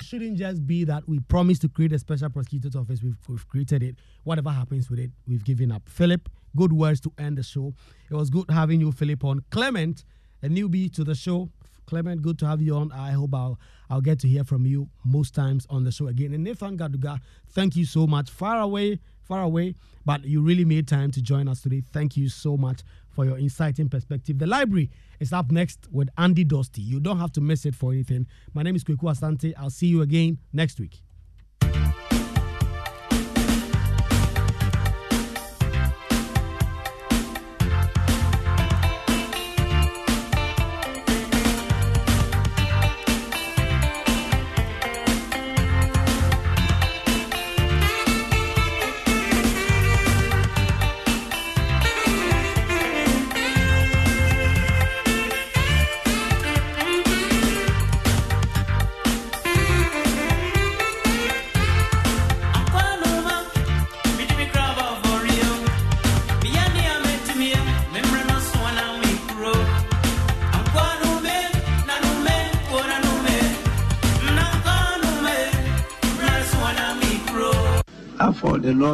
shouldn't just be that we promise to create a special prosecutor's office. We've, we've created it. Whatever happens with it, we've given up. Philip, good words to end the show. It was good having you, Philip, on. Clement, a newbie to the show. Clement, good to have you on. I hope I'll I'll get to hear from you most times on the show again. And Nathan Gaduga, thank you so much. Far away, far away, but you really made time to join us today. Thank you so much for your inciting perspective. The library is up next with Andy Dosty. You don't have to miss it for anything. My name is Kweku Asante. I'll see you again next week.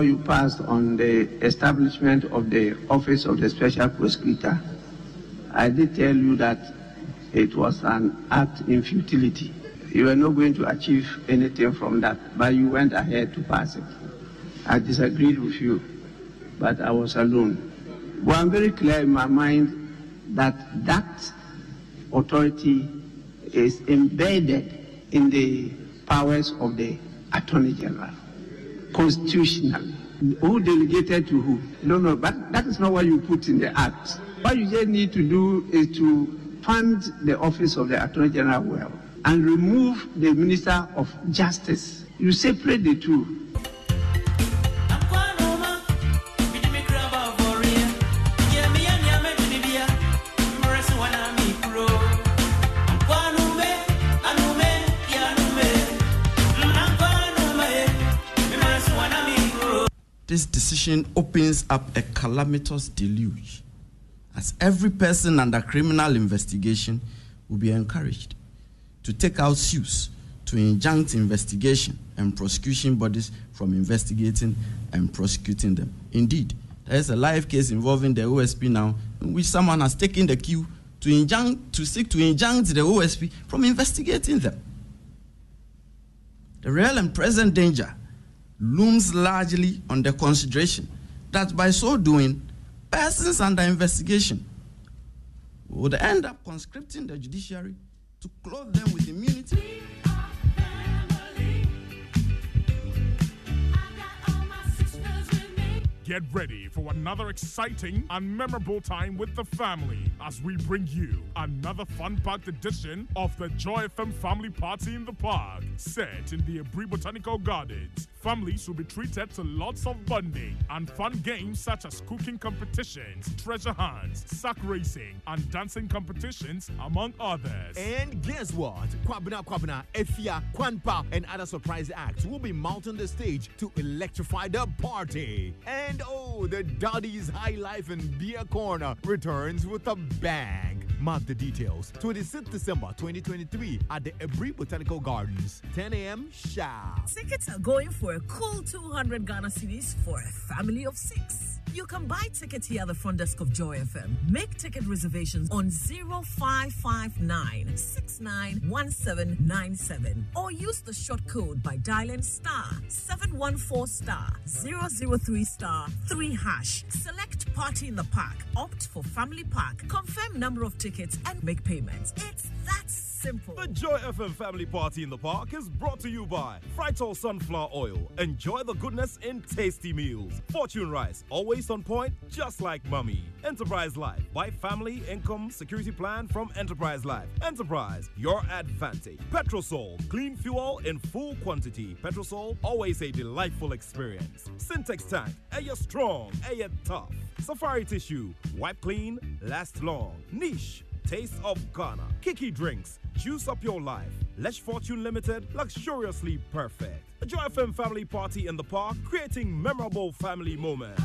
Law you passed on the establishment of the Office of the Special Prosecutor, I did tell you that it was an act in futility. You were not going to achieve anything from that, but you went ahead to pass it. I disagreed with you, but I was alone. But I'm very clear in my mind that that authority is embedded in the powers of the Attorney General constitutionally. Who delegated to who? No, no, but that is not what you put in the act. What you just need to do is to fund the office of the Attorney General well and remove the Minister of Justice. You separate the two. This decision opens up a calamitous deluge, as every person under criminal investigation will be encouraged to take out suits to injunct investigation and prosecution bodies from investigating and prosecuting them. Indeed, there is a live case involving the OSP now, in which someone has taken the cue to injunct, to seek to injunct the OSP from investigating them. The real and present danger looms largely on the consideration that by so doing, persons under investigation would end up conscripting the judiciary to clothe them with immunity. Get ready for another exciting and memorable time with the family as we bring you another fun packed edition of the Joy FM Family Party in the Park, set in the Aburi Botanical Gardens. Families will be treated to lots of bonding and fun games such as cooking competitions, treasure hunts, sack racing, and dancing competitions, among others. And guess what? Kwabena Kwabena, Efya, Kwanpa, and other surprise acts will be mounting the stage to electrify the party. And oh, the Daddy's High Life and Beer Corner returns with a bang. Mark the details. 26th December 2023 at the Aburi Botanical Gardens, 10 a.m. sharp. Tickets are going for a cool 200 Ghana cedis for a family of six. You can buy tickets here at the front desk of Joy FM. Make ticket reservations on 0559 691797 or use the short code by dialing star 714 star 003 star 3 hash. Select party in the park, opt for family park, confirm number of tickets, and make payments. It's that simple. The Joy FM family party in the park is brought to you by Frytol Sunflower Oil. Enjoy the goodness in tasty meals. Fortune Rice, always on point, just like mummy. Enterprise Life, buy family income security plan from Enterprise Life. Enterprise, your advantage. Petrosol, clean fuel in full quantity. Petrosol, always a delightful experience. Syntex Tank, a you strong, a you tough. Safari Tissue, wipe clean, last long. Niche, Taste of Ghana. Kiki Drinks. Juice up your life. Lesh Fortune Limited. Luxuriously perfect. A Joy FM family party in the park, creating memorable family moments.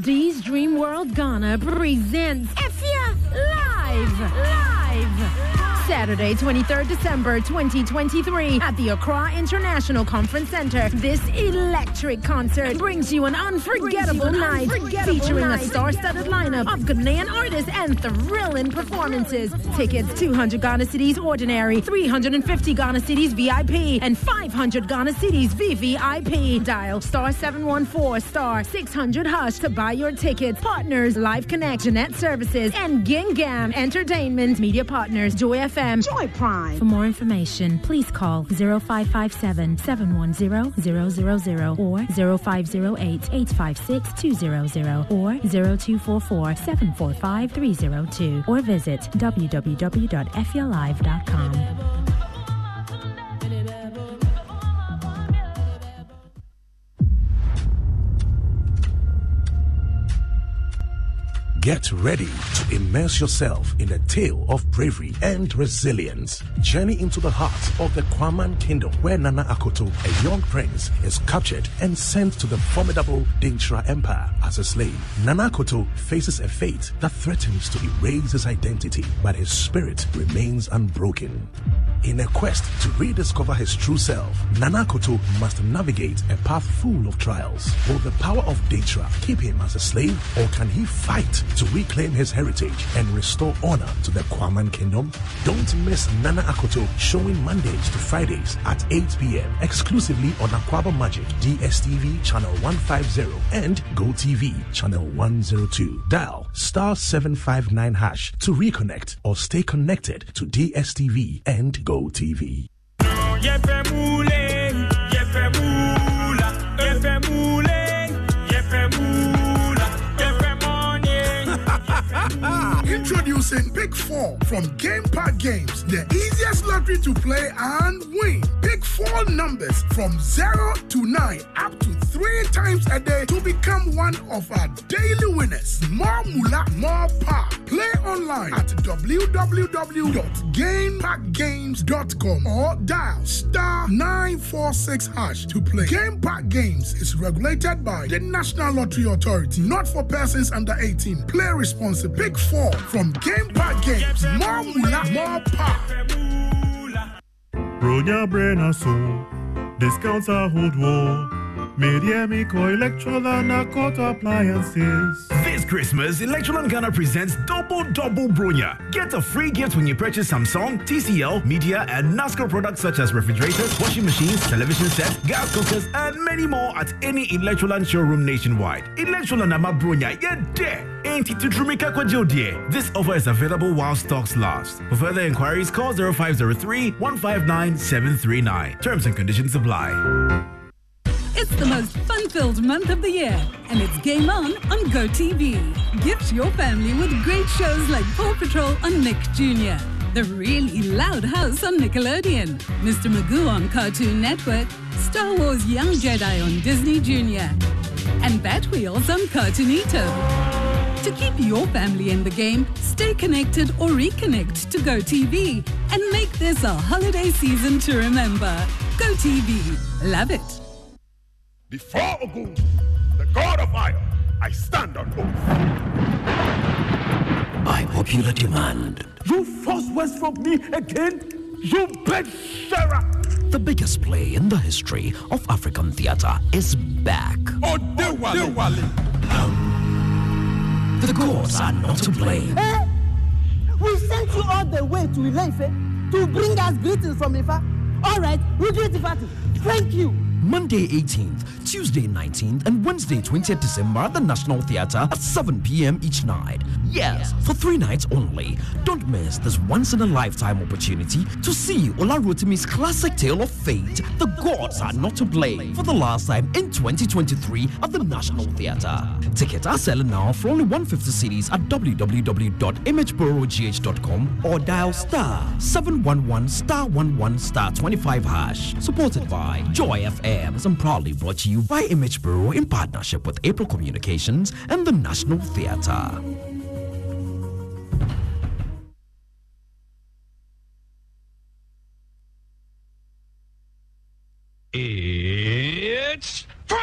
D's Dream World Ghana presents Efya Live. Live. Saturday, 23rd December 2023 at the Accra International Conference Center. This electric concert brings you an unforgettable you an night unforgettable featuring night. a star-studded lineup of Ghanaian artists and thrilling performances. Tickets 200 Ghana Cedis ordinary, 350 Ghana Cedis VIP, and 500 Ghana Cedis VVIP. Dial star 714 star 600 hush to buy your tickets. Partners Live Connect, Jeanette Services, and Gingam Entertainment. Media partners Joy FM. Joy Prime. For more information, please call 0557 710 000 or 0508 856 200 or 0244 745 302 or visit www.fialive.com. Get ready to immerse yourself in a tale of bravery and resilience. Journey into the heart of the Kwaman Kingdom, where Nana Akoto, a young prince, is captured and sent to the formidable Dintra Empire as a slave. Nana Akoto faces a fate that threatens to erase his identity, but his spirit remains unbroken. In a quest to rediscover his true self, Nana Akoto must navigate a path full of trials. Will the power of Dintra keep him as a slave, or can he fight to reclaim his heritage and restore honor to the Kwaman Kingdom? Don't miss Nana Akoto showing Mondays to Fridays at 8 p.m. exclusively on Akwaaba Magic DSTV channel 150 and GoTV channel 102. Dial star 759 hash to reconnect or stay connected to DSTV and GoTV. Introducing Pick 4 from Game Park Games, the easiest lottery to play and win. Pick 4 numbers from 0 to 9 up to 3 times a day to become one of our daily winners. More moolah, more power. Play online at www.gameparkgames.com or dial star 946 hash to play. Game Park Games is regulated by the National Lottery Authority, not for persons under 18. Play responsibly. Pick 4 from Game Park Games. More moolah, more power. Bronya Brenna so discounts are hold war. Mediamico Electrolan Court Appliances. This Christmas, Electroland Ghana presents Double Double Bronya. Get a free gift when you purchase Samsung, TCL, Midea, and NASCO products such as refrigerators, washing machines, television sets, gas cookers, and many more at any Electroland showroom nationwide. Electroland Ama Bronya, yeah, there. This offer is available while stocks last. For further inquiries, call 0503 159 739. Terms and conditions apply. It's the most fun filled month of the year, and it's game on on GoTV. Gift your family with great shows like Paw Patrol on Nick Jr., The Really Loud House on Nickelodeon, Mr. Magoo on Cartoon Network, Star Wars Young Jedi on Disney Jr., and Batwheels on Cartoonito. To keep your family in the game, stay connected or reconnect to GoTV and make this a holiday season to remember. GoTV. Love it. Before Ogun, the god of fire, I stand on oath. By popular demand. You force West from me again? You big Sarah! The biggest play in the history of African theatre is back. Oh, Dewali! Um, the gods are not to blame. Eh? We sent you all the way to Ile-Ife to bring us greetings from Ifa. All right, we do it, Ifatu. Thank you. Monday 18th, Tuesday 19th and Wednesday 20th December at the National Theatre at 7 p.m. each night. Yes, for three nights only. Don't miss this once in a lifetime opportunity to see Ola Rotimi's classic tale of fate. The gods are not to blame for the last time in 2023 at the National Theatre. Tickets are selling now for only 150 cedis at www.imagebureaugh.com or dial star 711 star 11 star 25 hash. Supported by Joy FM and proudly brought to you by Image Bureau in partnership with April Communications and the National Theatre. It's Friday!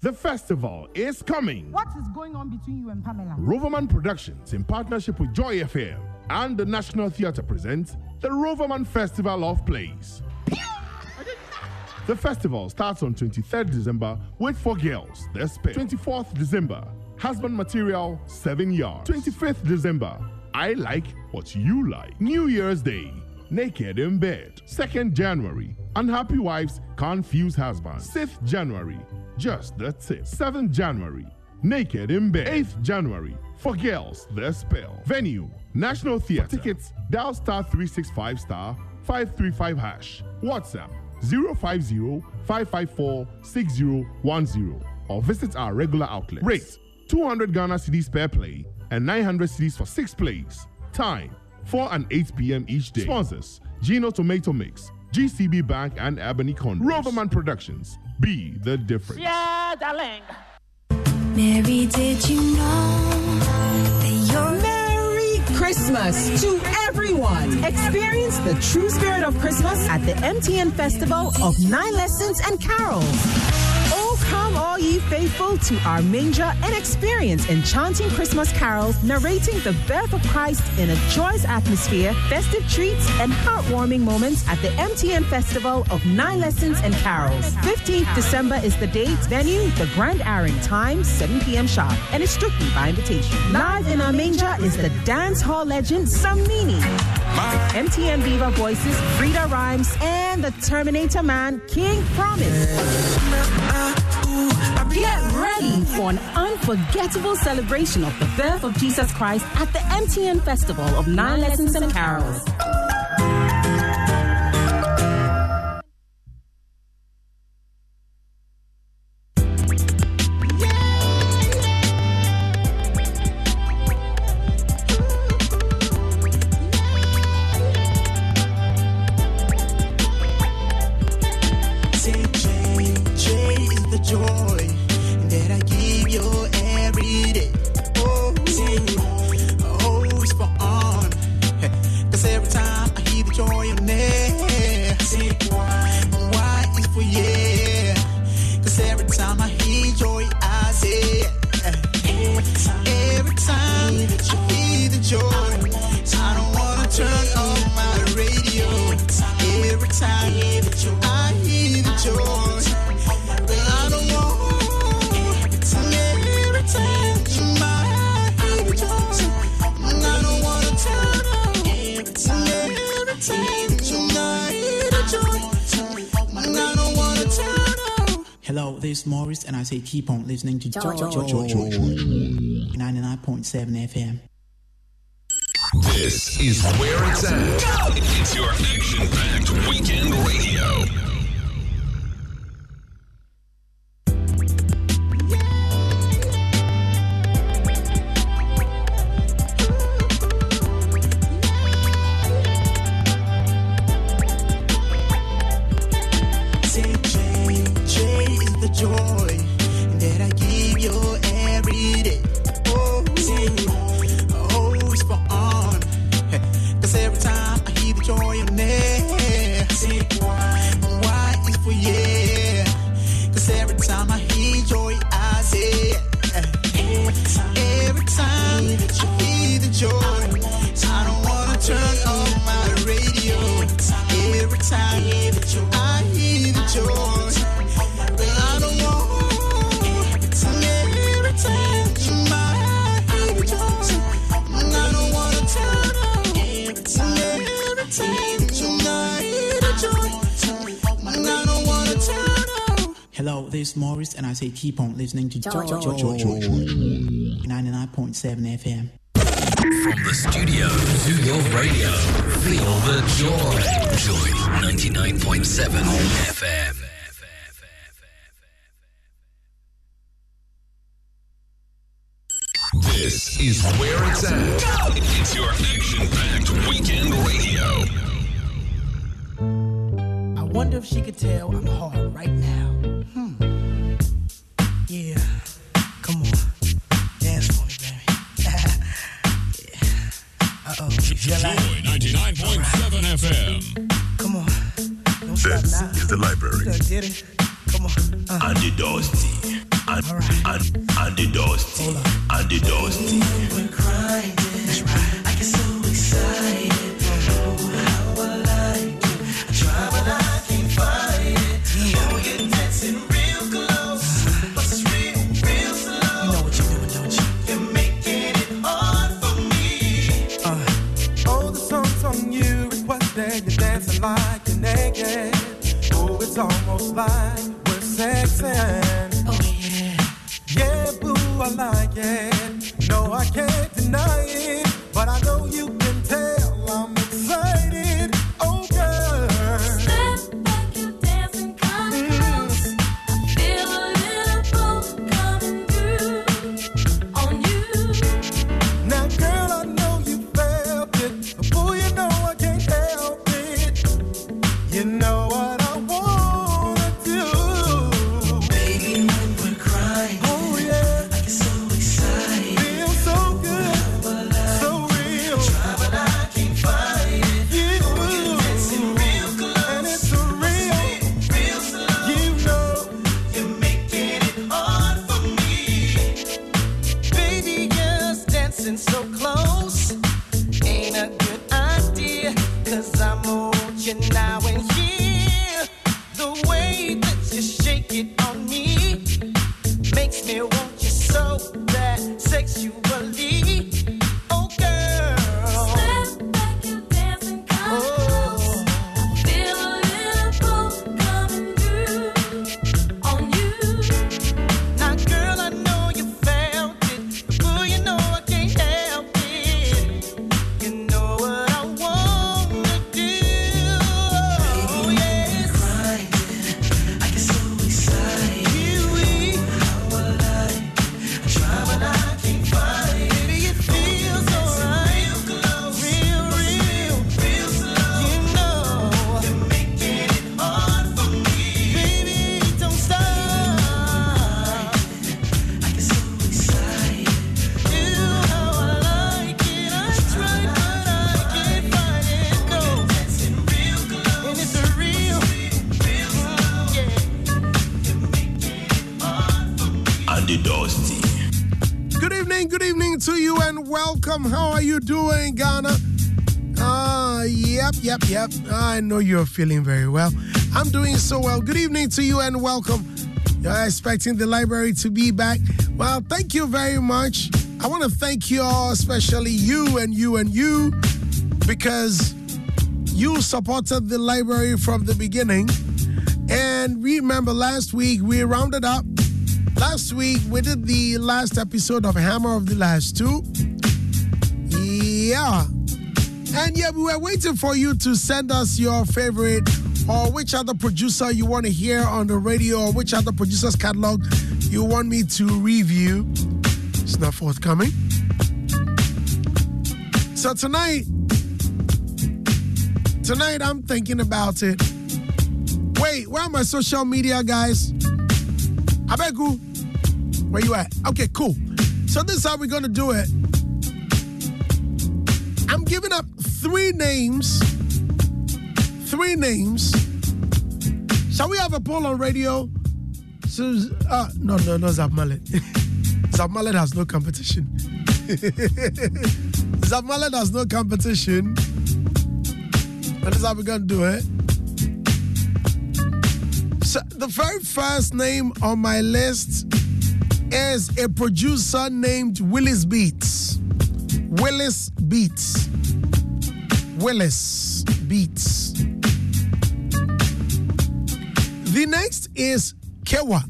The festival is coming. What is going on between you and Pamela? Roverman Productions, in partnership with Joy FM and the National Theatre, presents the Roverman Festival of Plays. The festival starts on 23rd December with Four Girls, The Spell. 24th December, Husband Material, 7 Yards. 25th December, I Like What You Like. New Year's Day, Naked in Bed. 2nd January, Unhappy Wives Confuse Husbands. 6th January, Just the Tip. 7th January, Naked in Bed. 8th January, For Girls, The Spell. Venue, National Theatre. For tickets, dial star 365 star 535 hash. WhatsApp 050 554 6010 or visit our regular outlet. Rate 200 Ghana cedis per play and 900 cedis for six plays. Time 4 and 8 p.m. each day. Sponsors Gino Tomato Mix, GCB Bank, and Ebony Condos. Roverman Productions. Be the difference. Yeah, darling. Mary, did you know that you're Merry Christmas to everyone. Experience the true spirit of Christmas at the MTN Festival of Nine Lessons and Carols. Come all ye faithful to our manger and experience enchanting Christmas carols narrating the birth of Christ in a joyous atmosphere, festive treats, and heartwarming moments at the MTN Festival of Nine Lessons and Carols. 15th December is the date, venue, the Grand Arena, time 7 p.m. sharp, and it's strictly by invitation. Live in our manger is the dance hall legend Samini. MTN Viva Voices, Freda Rhymz, and the Terminator Man, King Promise. Get ready for an unforgettable celebration of the birth of Jesus Christ at the MTN Festival of Nine Lessons and Carols. Hello, this is Morris, and I say keep on listening to Joy, Joy, Joy, 99.7 FM. This is where it's at. It's your action packed weekend radio. Listening to Joy. Joy, Joy. 99.7 FM. FM. Come on. Don't This is the library. You done did it. Come on. Uh. Andy Dosty. And, and, Andy Dosty. Andy Dosty. Yep, yep. I know you're feeling very well. I'm doing so well. Good evening to you and welcome. You're expecting the library to be back. Well, thank you very much. I want to thank you all, especially you and you and you, because you supported the library from the beginning. And remember, last week we rounded up. Last week we did the last episode of Hammer of the Last Two. And yeah, we were waiting for you to send us your favorite or which other producer you want to hear on the radio or which other producer's catalog you want me to review. It's not forthcoming. So tonight, tonight I'm thinking about it. Wait, where are my social media guys? Abegu, where you at? Okay, cool. So this is how we're gonna do it. I'm giving up three names. Three names. Shall we have a poll on radio? So, uh, no, no, no, Zap Mallet. Zap Mallet has no competition. Zap Mallet has no competition. This is how we're gonna do it. So the very first name on my list is a producer named Willis Beats. Willis Beats. Willis Beats. The next is Kewa.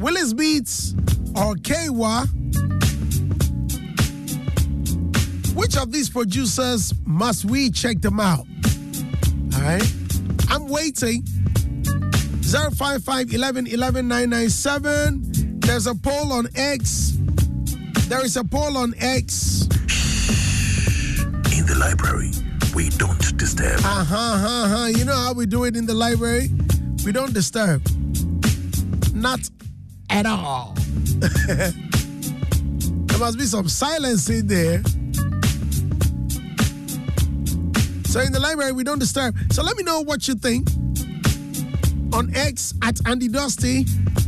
Willis Beats or Kwa? Which of these producers must we check them out? All right. I'm waiting. 055 11 11 997. There's a poll on X. There is a poll on X. In the library, we don't disturb. Uh huh, uh huh. You know how we do it in the library? We don't disturb. Not at all. there must be some silence in there. So in the library, we don't disturb. So let me know what you think on X at Andy Dosty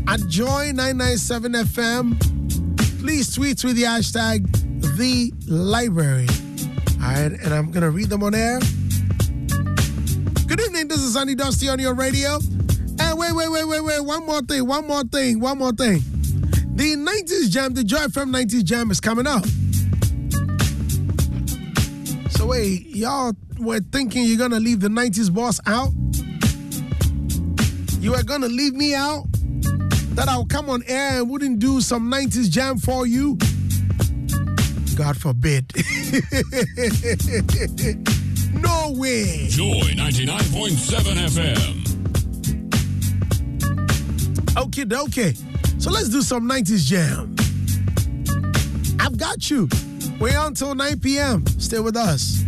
at Joy997 FM. Please tweet with the hashtag the library. All right, and I'm gonna read them on air. Good evening, this is Andy Dosty on your radio. And wait, wait, wait, wait, wait, one more thing, one more thing, one more thing. The 90s Jam, the Joy from 90s Jam is coming up. So wait, y'all were thinking you're gonna leave the 90s boss out? You are gonna leave me out? That I'll come on air and wouldn't do some 90s jam for you? God forbid. no way. Joy 99.7 FM. Okay, okay. So let's do some 90s jam. I've got you. We're on till 9 p.m. Stay with us.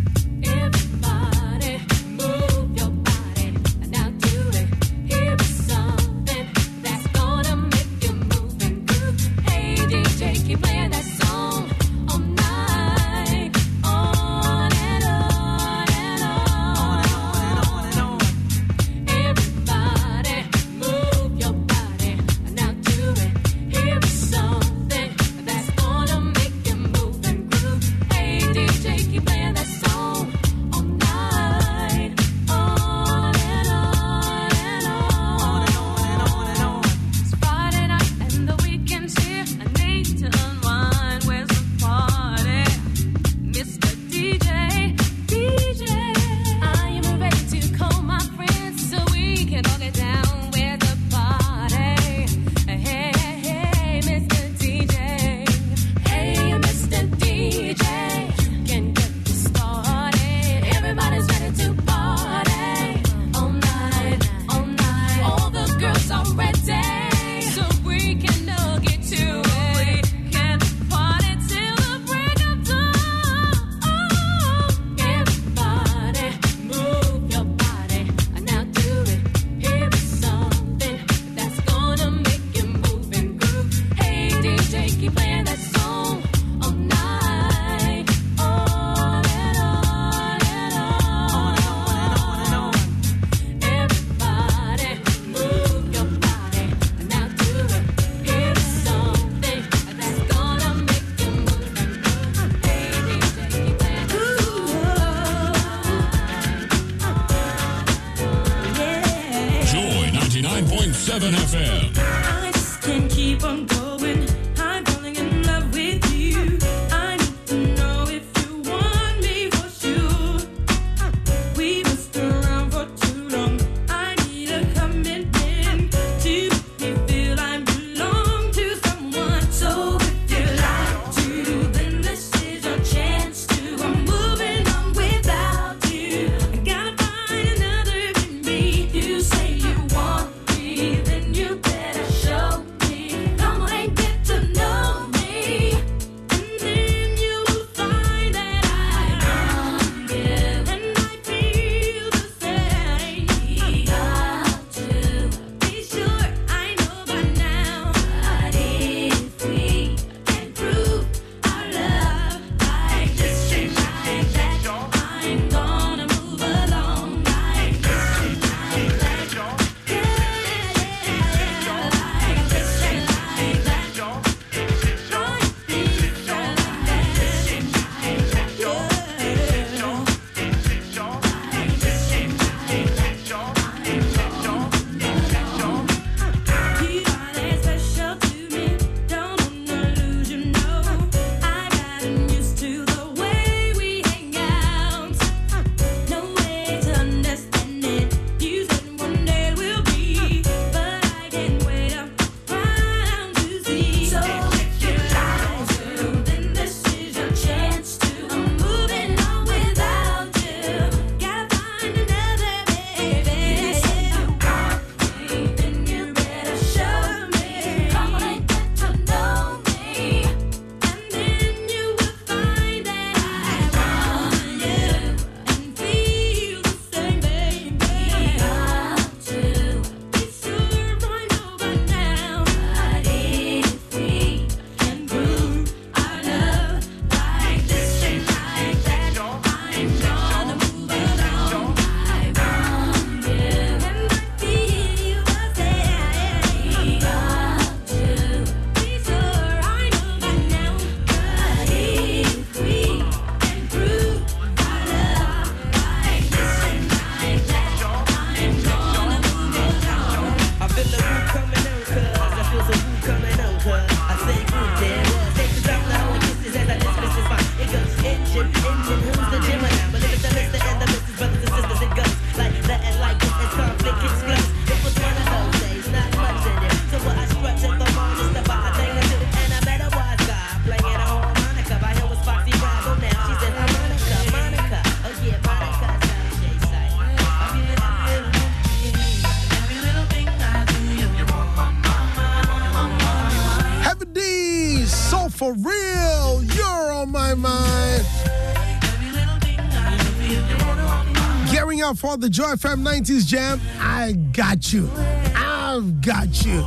for the Joy FM 90s Jam. I got you. I've got you.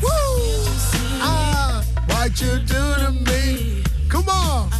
Woo! Ah, what you do to me. Come on.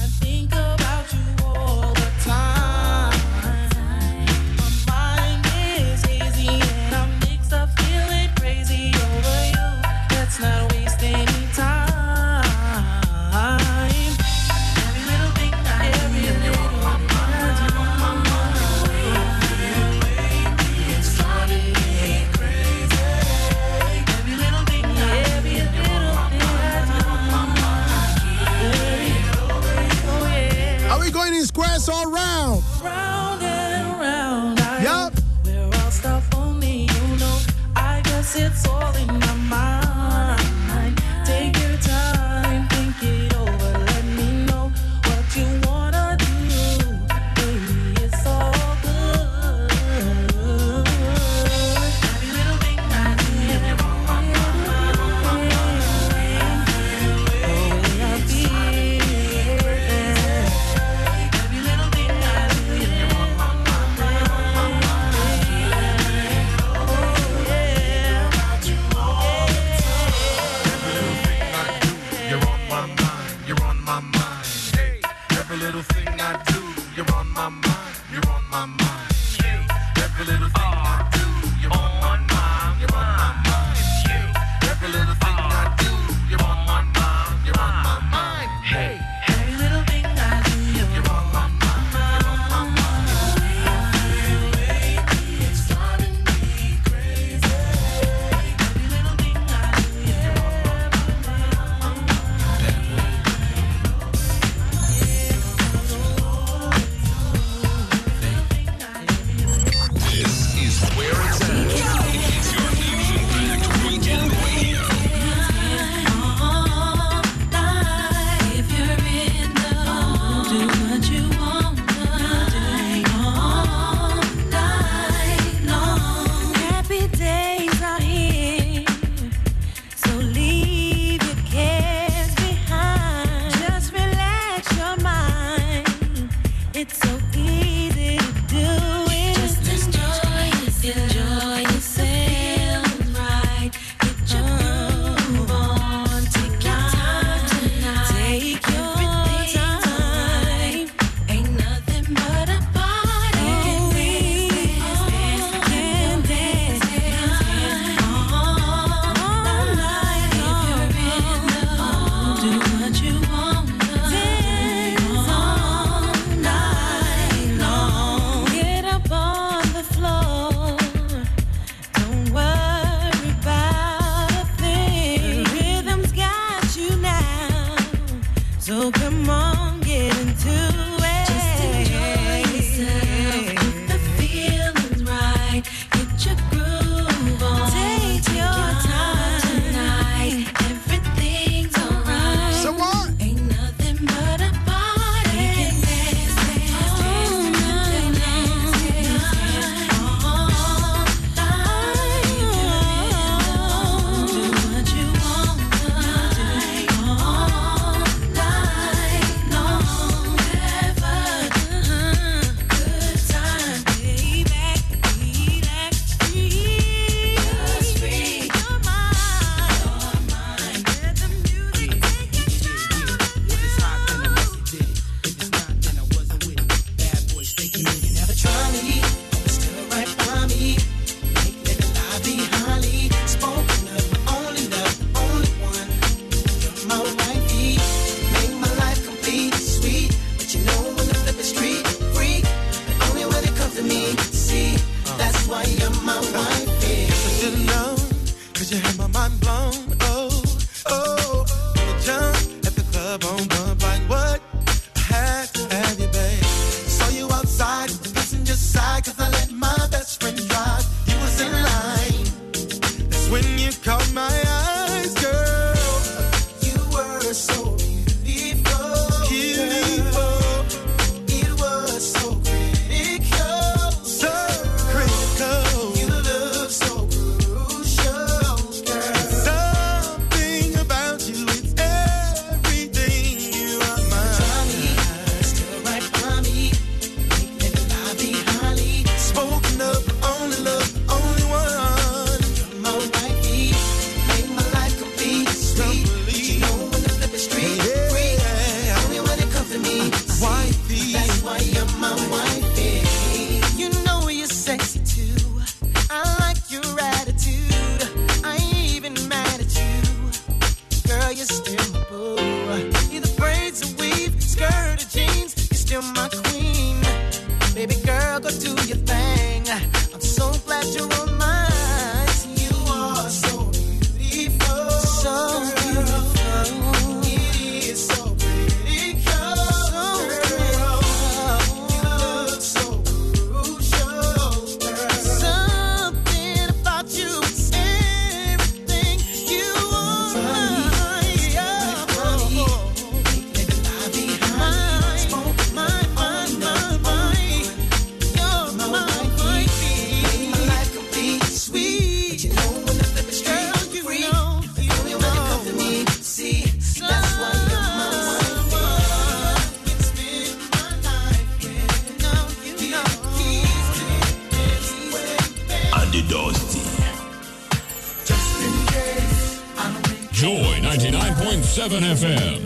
99.7 FM.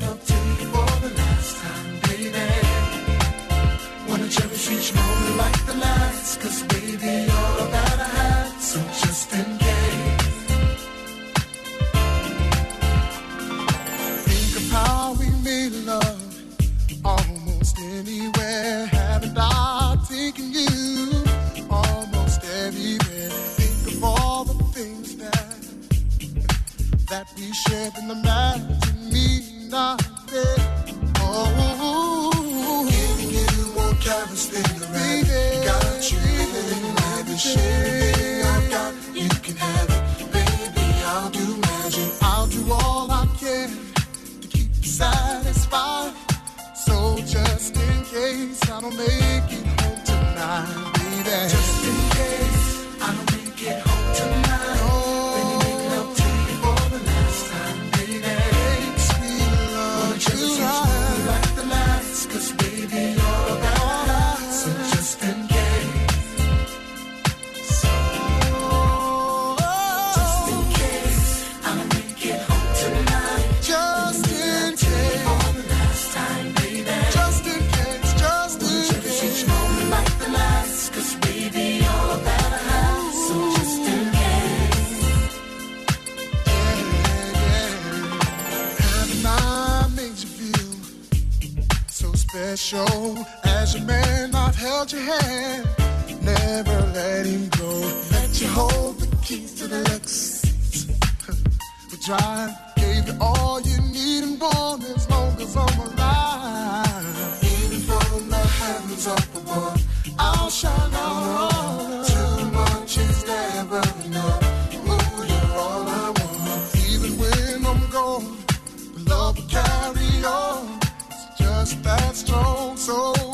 Special? As a man, I've held your hand, never let him go. Let you hold the keys to the Lexus. We drive, gave you all you need and want as long as I'm alive. Even from the heavens up above, I'll shine on. Too much is never enough. Strong, so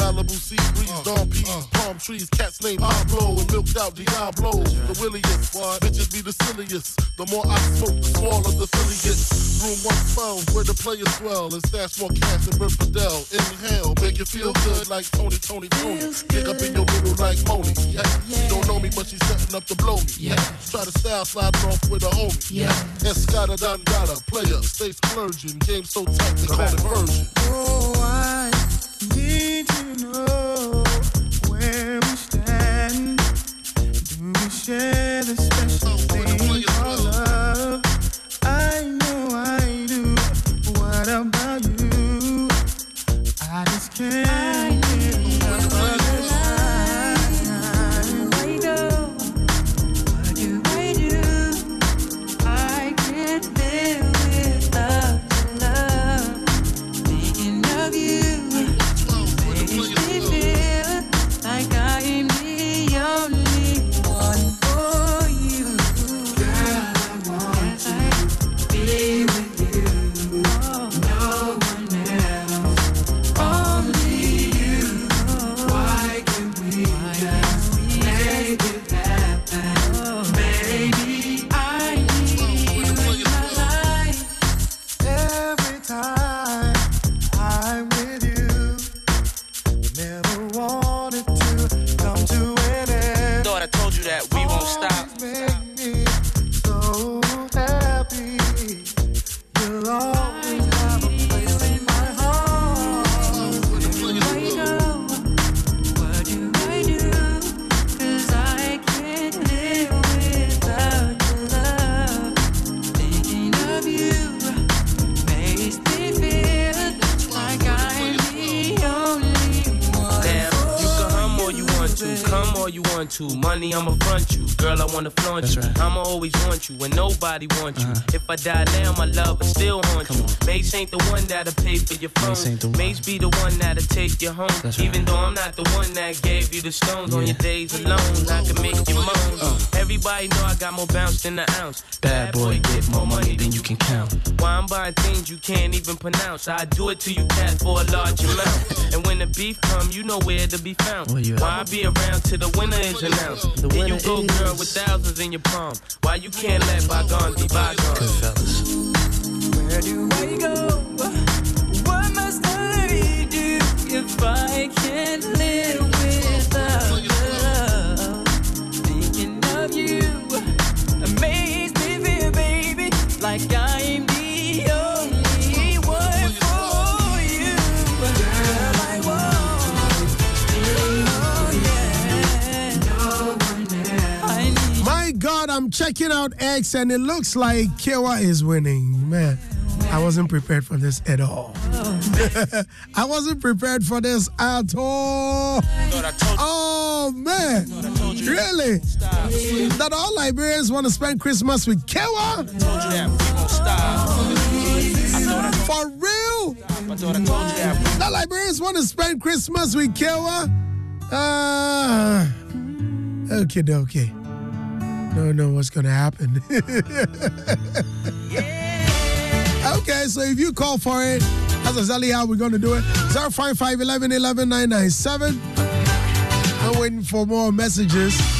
Malibu sea breeze, uh, dawn peas, uh. palm trees, cats named Pablo and milked out Diablo. The williest, bitches be the silliest. The more I smoke, the smaller the silly gets. Room 112, where the players swell and stash more cash than Bert Fidel. Inhale, make you feel good like Tony, Tony, Tony. Kick up in your middle like Moni. Yeah. She don't know me, but she's setting up to blow me. Yeah. Try to style sliding off with a homie. Yeah. Escada Dangada, player, stay splurging. Game so tight, they call it version. Oh, I need to know I die for your phone. Mace be the one that'll take you home. Even though I'm not the one that gave you the stones on your days alone, I can make you moan. Uh. Everybody know I got more bounce than an ounce. Bad boy, get more money than you can count. Why I'm buying things you can't even pronounce. I do it to you, cat, for a large amount. and when the beef come, you know where to be found. Where you at? Why I be around till the winner is announced? The then you winner go, girl, with thousands in your palm. Why you can't let bygones be bygones? Good fellas. Where do I go? I can't live without love? Thinking of you amaze me, feel, baby, like I'm the only one for you. Girl, I. My God, I'm checking out X and it looks like Kaywa is winning. Man, I wasn't prepared for this at all. I wasn't prepared for this at all. Oh, man. Really? That all Liberians want to spend Christmas with Kaywa? For real? That Liberians want to spend Christmas with Kaywa? Uh, okay, okay. Don't know what's gonna happen. okay, so if you call for it, that's exactly how we're gonna do it. 055 11 11 997. I'm waiting for more messages.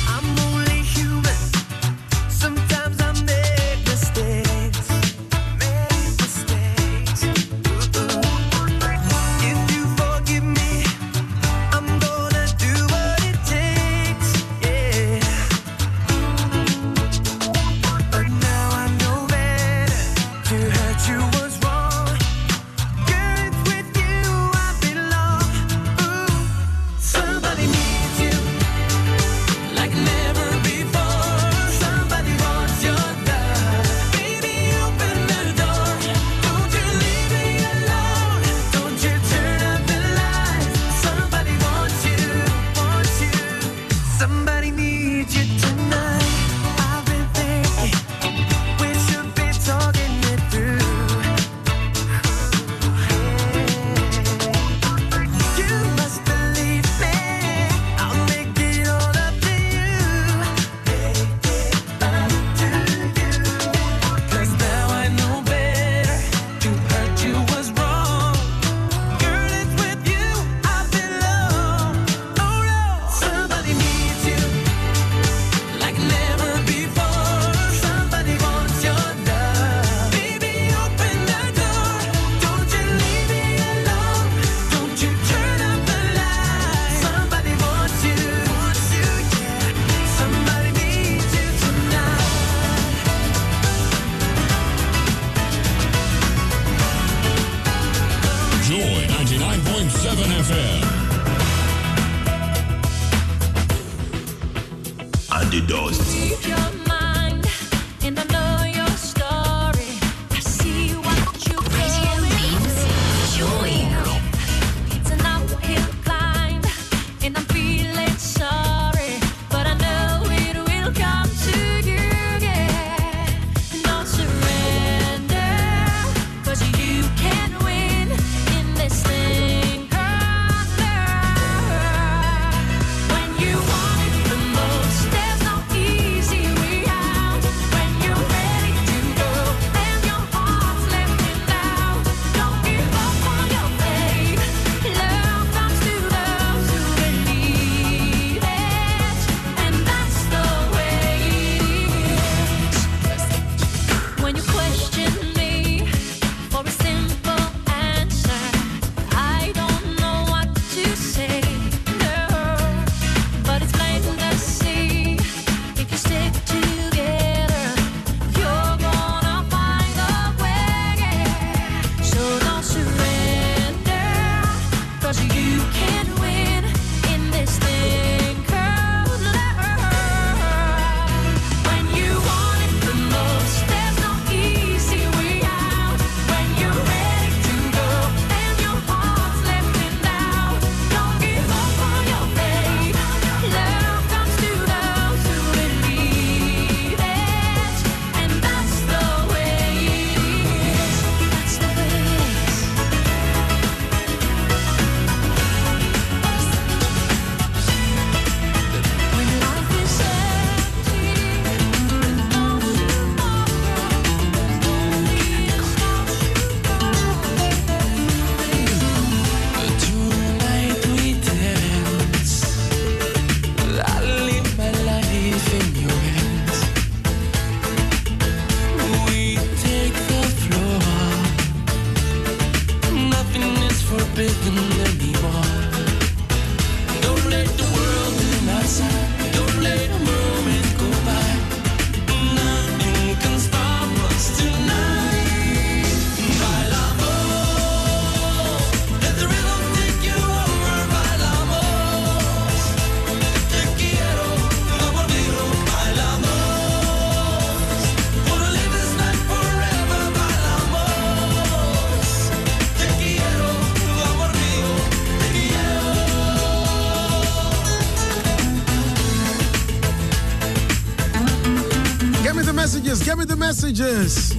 Messages.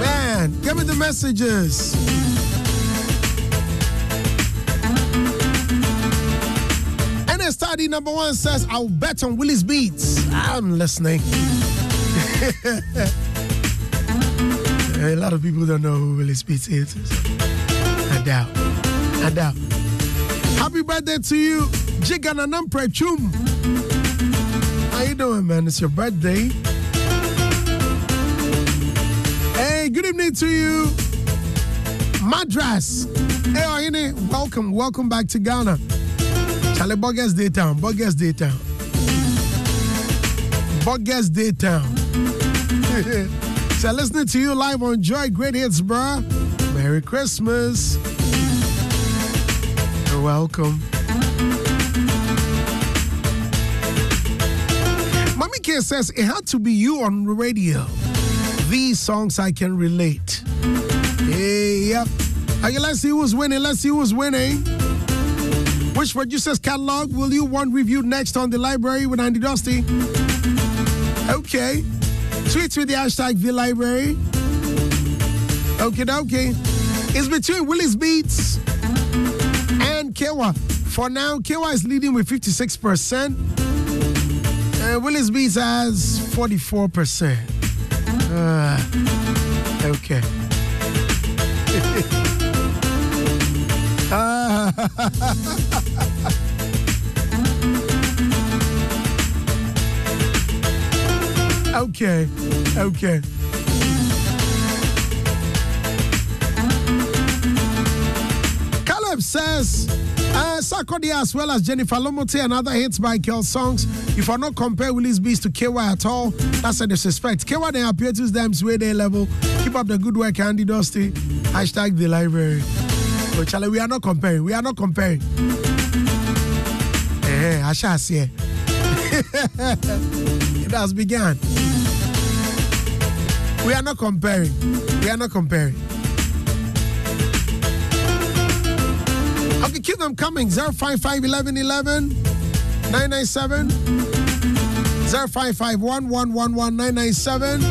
Man, give me the messages. Study number one says, I'll bet on WillisBeatz. I'm listening. A lot of people don't know who WillisBeatz is. I doubt. I doubt. Happy birthday to you, Jigana Nampre Chum. How you doing, man? It's your birthday. Evening to you, Madras. Hey, Ohine, welcome, welcome back to Ghana. Charlie Bogus Day Town, Bogus Day Town. Bogus Day Town. so listening to you live on Joy Great Hits, bruh. Merry Christmas. You're welcome. Mommy K says it had to be you on the radio. These songs I can relate. Hey, yep. Okay, let's see who's winning. Let's see who's winning. Which producer's catalog will you want reviewed next on the library with Andy Dosty? Okay. Tweet with the hashtag the library. Okay, okay. It's between WillisBeatz and Kaywa. For now, Kaywa is leading with 56%. And WillisBeatz has 44%. Uh, okay. okay, okay. Caleb says, uh, Sarkodie as well as Jennifer Lomote and other hits by Kel songs. If I not compare WillisBeatz to KY at all, that's a disrespect. KY they appear to them way they level. Keep up the good work, Andy Dosty. Hashtag the library. But Charlie, we are not comparing. We are not comparing. Eh, I shall see. it has begun. We are not comparing. We are not comparing. Okay, keep them coming. 055 11 11 997 055 997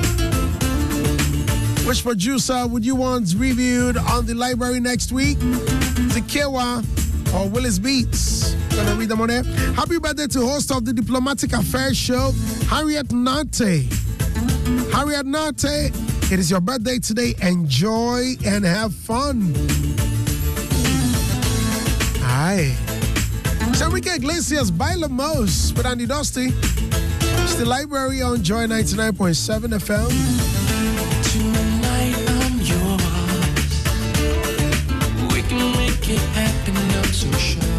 Which producer would you want reviewed on the library next week? Zikewa or WillisBeatz? Gonna read them on there. Happy birthday to host of the Diplomatic Affairs Show, Harriet Nate. Harriet Nate, it is your birthday today. Enjoy and have fun. Aye. So Enrique Iglesias, Bailamos, with Andy Dosty. It's the library on Joy 99.7 FM. We.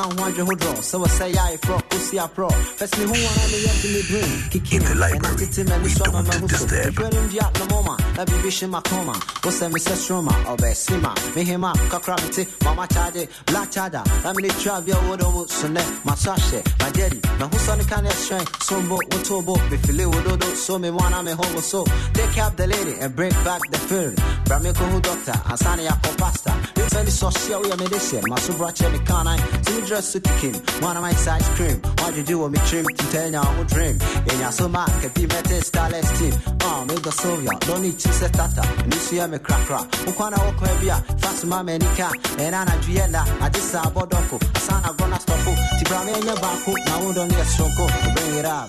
Foforɔ na menya ho adwe ho dorɔ sɛ wɔsɛ yɛ ayeforɔ kosi aporɔ fɛs me ho wa na meyɛ de me brain. Kiki In the library, we so don't so disturb. hwɛ no ndua no mɔma na biribi hye makoma wo sɛ mesɛ soroma ɔbɛsi ma mehema kakra mete mama kyagye black charger na mene twa bia wodɔ mu so nɛ maso ahyɛ magyadi maho sɔ ne ka ne ɛhyerɛn sombo wotobo mefile wododo so me moana me hobo so. Take up the lady and bring back the feeling bra me kɔhu doctor ansa ne yɛakɔ pastor mesɛ ne sɔhyeɛ woyɛ mede hyɛ maso brakyɛ me kanan sɛ me dress so kikin moana my ice cream. Wadwedwe wɔ me trim? Tintanya wo dream. Ɛnya so ma kabi mɛte starless team uh, me the sylvia don't need to set tata. So yɛ me krakra wokwana wɔkɔa bi a fa so ma m'ani ka. Ɛna anadwoyɛ nda agye sɛ abɔdɔko asa na gɔna stɔpo nti bra me ɛnyɛ baako na wodɔ ne yɛ soronko bring it up.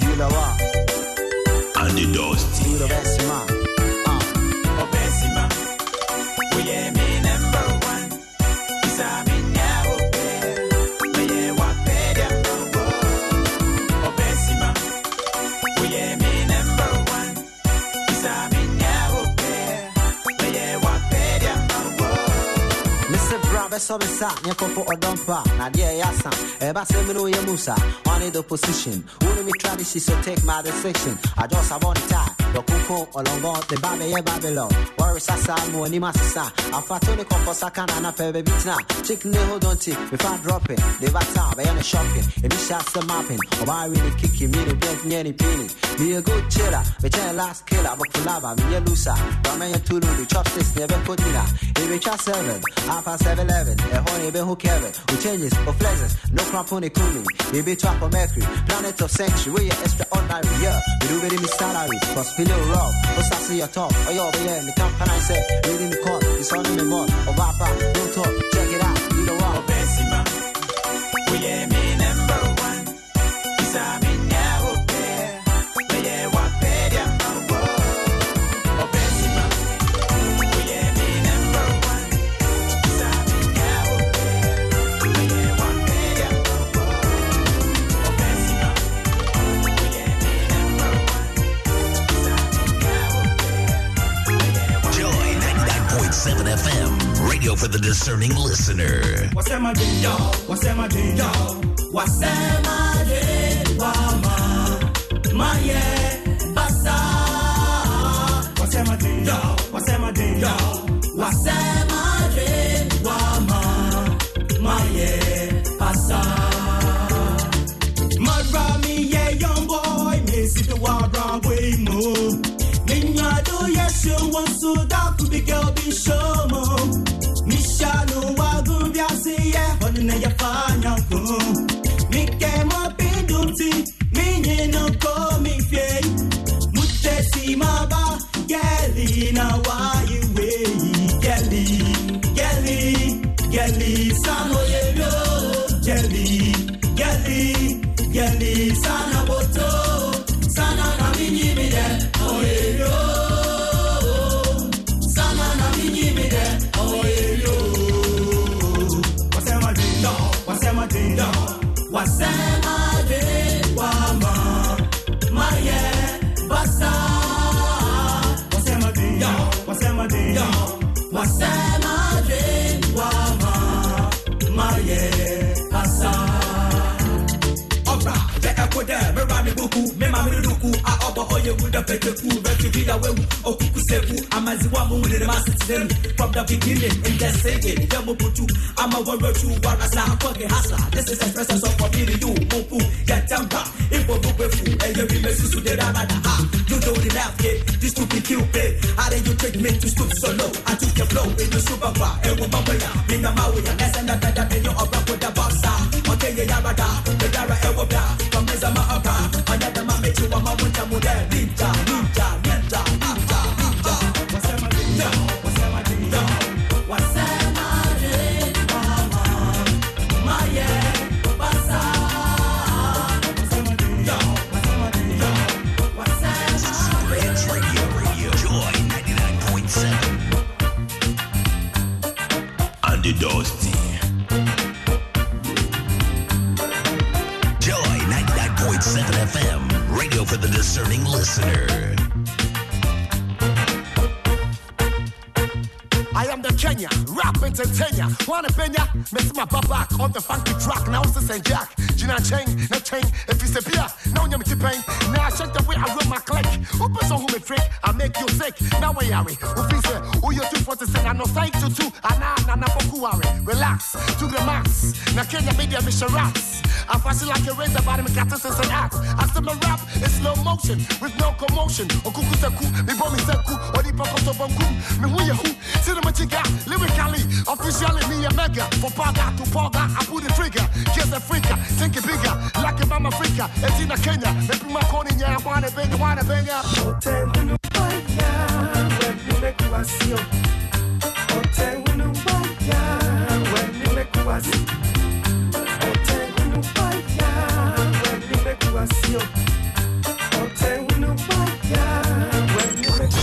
Diulawa, Andy Dosty. do the best man. Obesima, we me number Mr. Bra, bɛsɔ me sa nyɛ kɔfo ɔdɔmpa na deɛ ɛyɛ asa ɛba sɛ me ne woyɛ mu sa ɔne the position. Wone me tradition so take my decision. Adwɔ sabɔ ne tie dɔkoko ɔlɔngɔ de ba bɛyɛ babylon. Wɔre sasa mu anim asesa afato ne kɔfɔ saka na anapɛ baabi tena chick ne hold on ti mefa dropping de ba town bɛyɛ ne shopping ebi hyɛ asɛ mapping ɔbaa we ne kiki me ne bɛnt nyɛ ne pini me a good chiller mekyɛn last killer bɔkulaba meyɛ loser. Bamɛyɛ tuludu chopsticks ne ɛbɛkɔ dina ebetwa seven apa seven eleven eh, ɛhɔ ne ɛbɛho kevin o changes o flexes no crap on the cooling. Kumi ebetu akɔ mercury planet of century wey yɛ extraordinary yeah. Medu bɛdi me salary cause feel it rough o sase yɛ top. Oh, Ɔyɛ ɔbɛyɛ ne company sɛ ready me court it's on me board ɔbaapa no talk. Check it Radio for the discerning listener. Wasema dinda, wasema dinda, wasema dinda, mama, maye, basa. Wasema dinda, raps. I fashion like a razor, body me got this an axe. I still my rap in slow motion with no commotion. O kuku seku, me bomb me seku, or the pako so bonku. Me who ya who? See the machiga, lyrically, officially me a mega. For paga to paga, I pull the trigger. Just a freaker, think it bigger, like a mama freaker. It's in Kenya, me bring my corn in ya, wanna bang, wanna bang ya. Hotel, wanna bang ya, when you make me see you. Hotel, wanna bang ya, when you make me see you.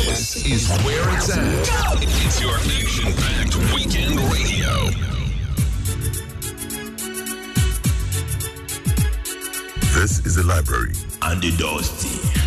This is where it's at. It's your action packed weekend radio. This is the library. And the dusty.